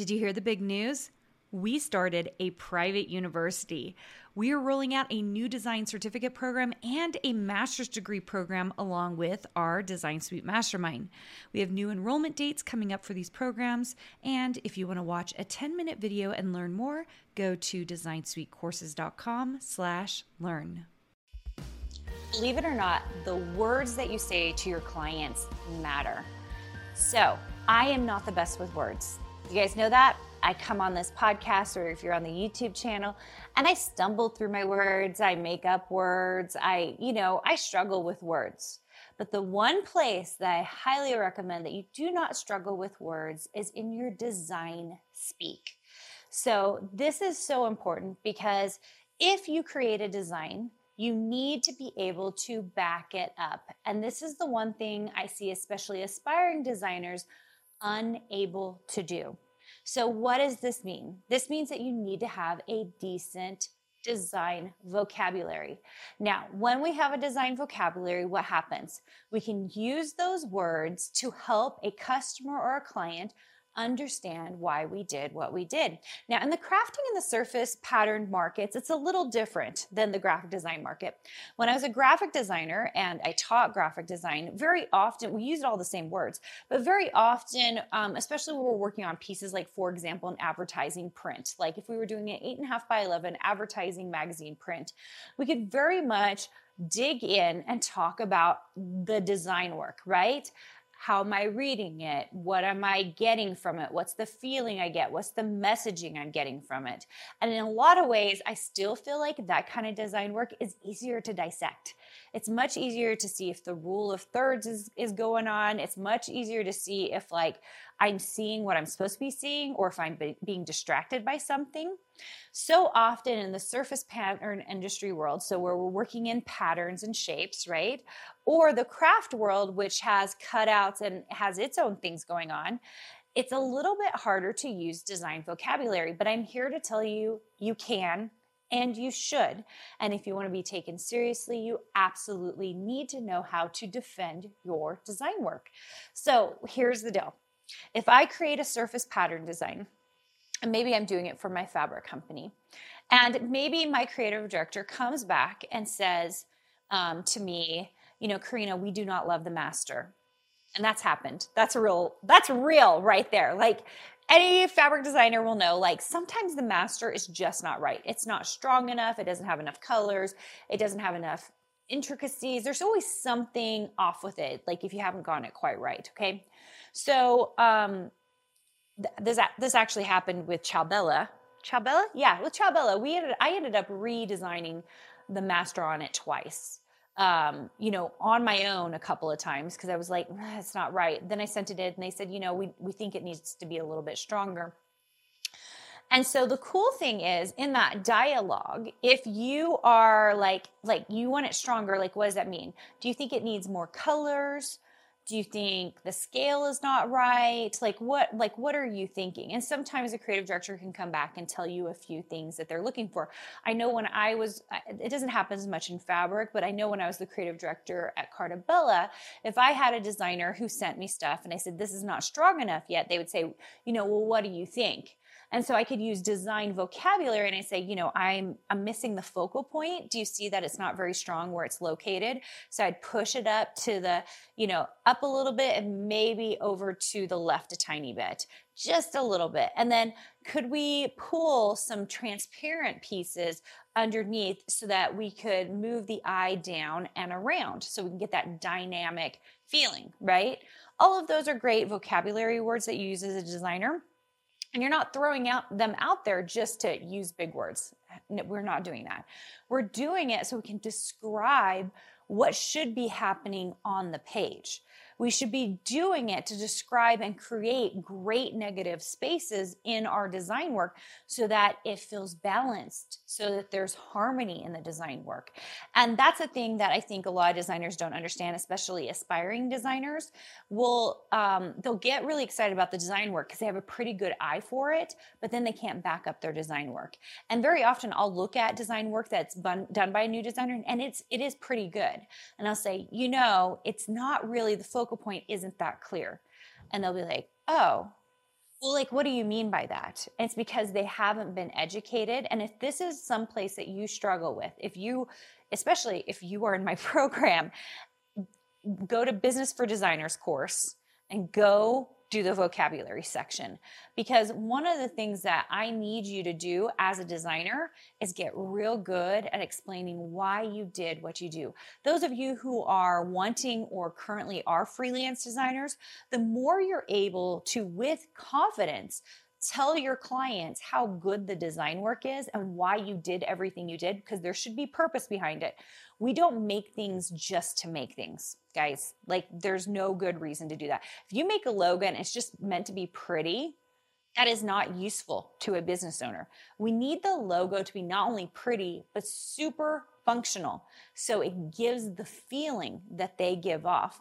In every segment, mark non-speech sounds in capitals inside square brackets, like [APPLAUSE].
Did you hear the big news? We started a private university. We are rolling out a new design certificate program and a master's degree program along with our Design Suite Mastermind. We have new enrollment dates coming up for these programs, and if you want to watch a 10-minute video and learn more, go to designsuitecourses.com slash learn. Believe it or not, the words that you say to your clients matter. So, I am not the best with words. You guys know that? I come on this podcast or if you're on the YouTube channel and I stumble through my words, I make up words, I, you know, I struggle with words. But the one place that I highly recommend that you do not struggle with words is in your design speak. So this is so important because if you create a design, you need to be able to back it up. And this is the one thing I see, especially aspiring designers, unable to do. So, what does this mean? This means that you need to have a decent design vocabulary. Now, when we have a design vocabulary, what happens? We can use those words to help a customer or a client understand why we did what we did. Now, in the crafting and the surface patterned markets, it's a little different than the graphic design market. When I was a graphic designer and I taught graphic design, very often we used all the same words, but very often, um, especially when we're working on pieces like, for example, an advertising print, like if we were doing an eight and a half by 11 advertising magazine print, we could very much dig in and talk about the design work, right? How am I reading it? What am I getting from it? What's the feeling I get? What's the messaging I'm getting from it? And in a lot of ways, I still feel like that kind of design work is easier to dissect. It's much easier to see if the rule of thirds is, is going on. It's much easier to see if, like, I'm seeing what I'm supposed to be seeing or if I'm be- being distracted by something. So often in the surface pattern industry world, so where we're working in patterns and shapes, right? Or the craft world, which has cutouts and has its own things going on, it's a little bit harder to use design vocabulary. But I'm here to tell you, you can and you should. And if you want to be taken seriously, you absolutely need to know how to defend your design work. So here's the deal if I create a surface pattern design, and maybe I'm doing it for my fabric company, and maybe my creative director comes back and says um, to me, you know, Carina, we do not love the master. And that's happened. That's real, that's real right there. Like any fabric designer will know, like sometimes the master is just not right. It's not strong enough. It doesn't have enough colors. It doesn't have enough intricacies. There's always something off with it. Like if you haven't gotten it quite right. Okay. So um, th- this this actually happened with Ciao Bella, yeah, with Ciao we ended, I ended up redesigning the master on it twice. Um, you know, on my own a couple of times because I was like, it's not right. Then I sent it in, and they said, you know, we we think it needs to be a little bit stronger. And so the cool thing is in that dialogue, if you are like like you want it stronger, like what does that mean? Do you think it needs more colors? Do you think the scale is not right? Like what like what are you thinking? And sometimes a creative director can come back and tell you a few things that they're looking for. I know when i was it doesn't happen as much in fabric but i know when i was the creative director at carta bella if i had a designer who sent me stuff and i said this is not strong enough yet they would say you know well what do you think and so I could use design vocabulary and I say, you know, I'm I'm missing the focal point. Do you see that it's not very strong where it's located? So I'd push it up to the, you know, up a little bit and maybe over to the left a tiny bit. Just a little bit. And then could we pull some transparent pieces underneath so that we could move the eye down and around so we can get that dynamic feeling, right? All of those are great vocabulary words that you use as a designer. And you're not throwing out them out there just to use big words. No, we're not doing that. We're doing it so we can describe what should be happening on the page. We should be doing it to describe and create great negative spaces in our design work so that it feels balanced, so that there's harmony in the design work. And that's a thing that I think a lot of designers don't understand, especially aspiring designers. Will um, they'll get really excited about the design work because they have a pretty good eye for it, but then they can't back up their design work. And very often I'll look at design work that's done by a new designer and it's it is pretty good. And I'll say, you know, it's not really the focus focal point isn't that clear. And they'll be like, oh, Well, like, what do you mean by that? It's because they haven't been educated. And if this is some place that you struggle with, if you, especially if you are in my [LAUGHS] program, go to Business for Designers course and go do the vocabulary section. Because one of the things that I need you to do as a designer is get real good at explaining why you did what you do. Those of you who are wanting or currently are freelance designers, the more you're able to, with confidence, tell your clients how good the design work is and why you did everything you did because there should be purpose behind it. We don't make things just to make things, guys. Like there's no good reason to do that. If you make a logo and it's just meant to be pretty, that is not useful to a business owner. We need the logo to be not only pretty, but super functional. So it gives the feeling that they give off.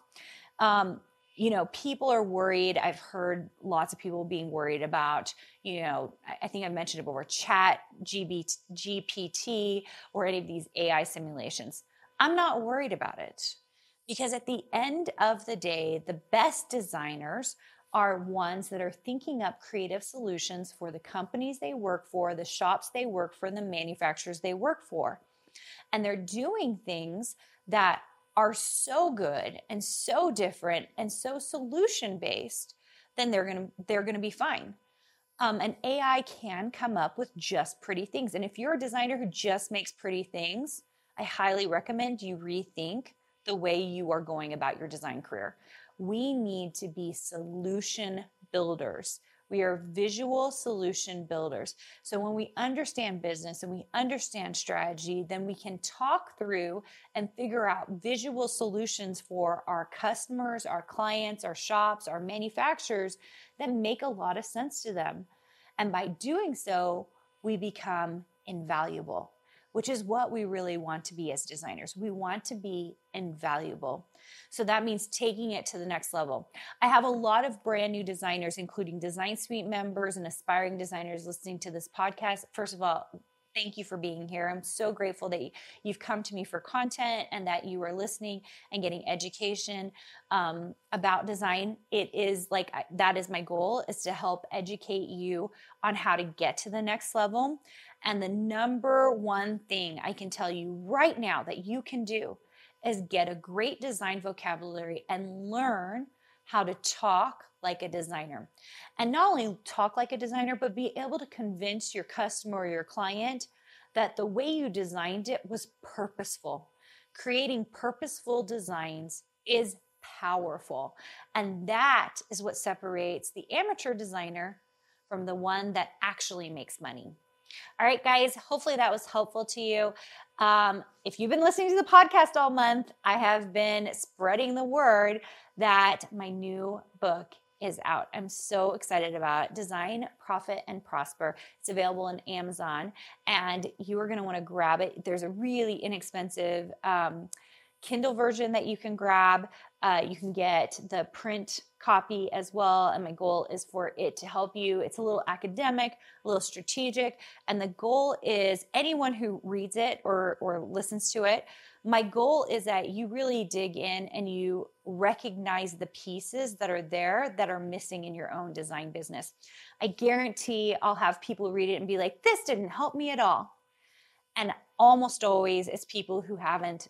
Um, you know, people are worried. I've heard lots of people being worried about, you know, I think I've mentioned it before, chat, GPT, or any of these AI simulations. I'm not worried about it because at the end of the day, the best designers are ones that are thinking up creative solutions for the companies they work for, the shops they work for, and the manufacturers they work for. And they're doing things that are so good and so different and so solution based, then they're gonna they're gonna be fine. Um, and AI can come up with just pretty things. And if you're a designer who just makes pretty things, I highly recommend you rethink the way you are going about your design career. We need to be solution builders. We are visual solution builders. So when we understand business and we understand strategy, then we can talk through and figure out visual solutions for our customers, our clients, our shops, our manufacturers that make a lot of sense to them. And by doing so, we become invaluable which is what we really want to be as designers. We want to be invaluable. So that means taking it to the next level. I have a lot of brand new designers, including Design Suite members and aspiring designers listening to this podcast. First of all, thank you for being here. I'm so grateful that you've come to me for content and that you are listening and getting education um, about design. It is like that is my goal is to help educate you on how to get to the next level. And the number one thing I can tell you right now that you can do is get a great design vocabulary and learn how to talk like a designer. And not only talk like a designer, but be able to convince your customer or your client that the way you designed it was purposeful. Creating purposeful designs is powerful. And that is what separates the amateur designer from the one that actually makes money. All right, guys, hopefully that was helpful to you. Um, if you've been listening to the podcast all month, I have been spreading the word that my new book is out. I'm so excited about it. Design, Profit, and Prosper. It's available on Amazon, and you are going to want to grab it. There's a really inexpensive um, Kindle version that you can grab. Uh, you can get the print copy as well. And my goal is for it to help you. It's a little academic, a little strategic. And the goal is anyone who reads it or, or listens to it, my goal is that you really dig in and you recognize the pieces that are there that are missing in your own design business. I guarantee I'll have people read it and be like, this didn't help me at all. And almost always it's people who haven't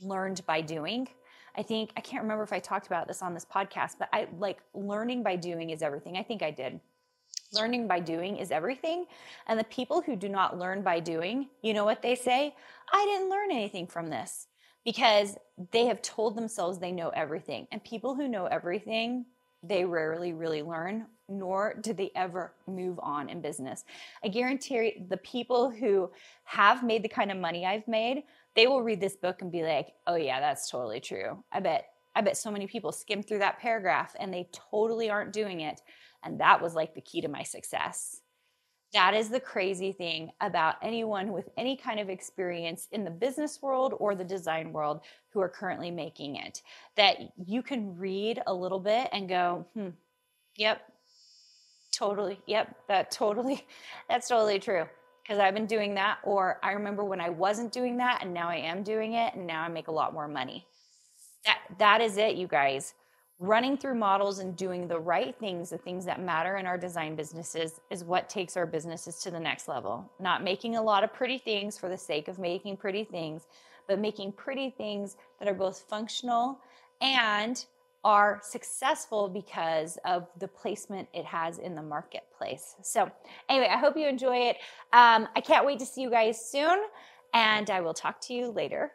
learned by doing I think I can't remember if I talked about this on this podcast, but I like learning by doing is everything. I think I did. Learning by doing is everything. And the people who do not learn by doing, you know what they say? I didn't learn anything from this because they have told themselves they know everything. And people who know everything, they rarely really learn, nor do they ever move on in business. I guarantee the people who have made the kind of money I've made they will read this book and be like, "Oh yeah, that's totally true." I bet I bet so many people skim through that paragraph and they totally aren't doing it, and that was like the key to my success. That is the crazy thing about anyone with any kind of experience in the business world or the design world who are currently making it. That you can read a little bit and go, hmm, yep, totally, yep, that totally, [LAUGHS] that's totally true because I've been doing that. Or I remember when I wasn't doing that and now I am doing it and now I make a lot more money. That that is it, you guys. running through models and doing the right things, the things that matter in our design businesses, is what takes our businesses to the next level. Not making a lot of pretty things for the sake of making pretty things, but making pretty things that are both functional and are successful because of the placement it has in the marketplace. So, anyway, I hope you enjoy it. Um, I can't wait to see you guys soon, and I will talk to you later.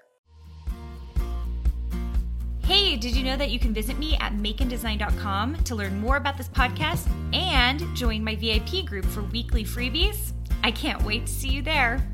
Hey, did you know that you can visit me at makeanddesign.com to learn more about this podcast and join my VIP group for weekly freebies? I can't wait to see you there.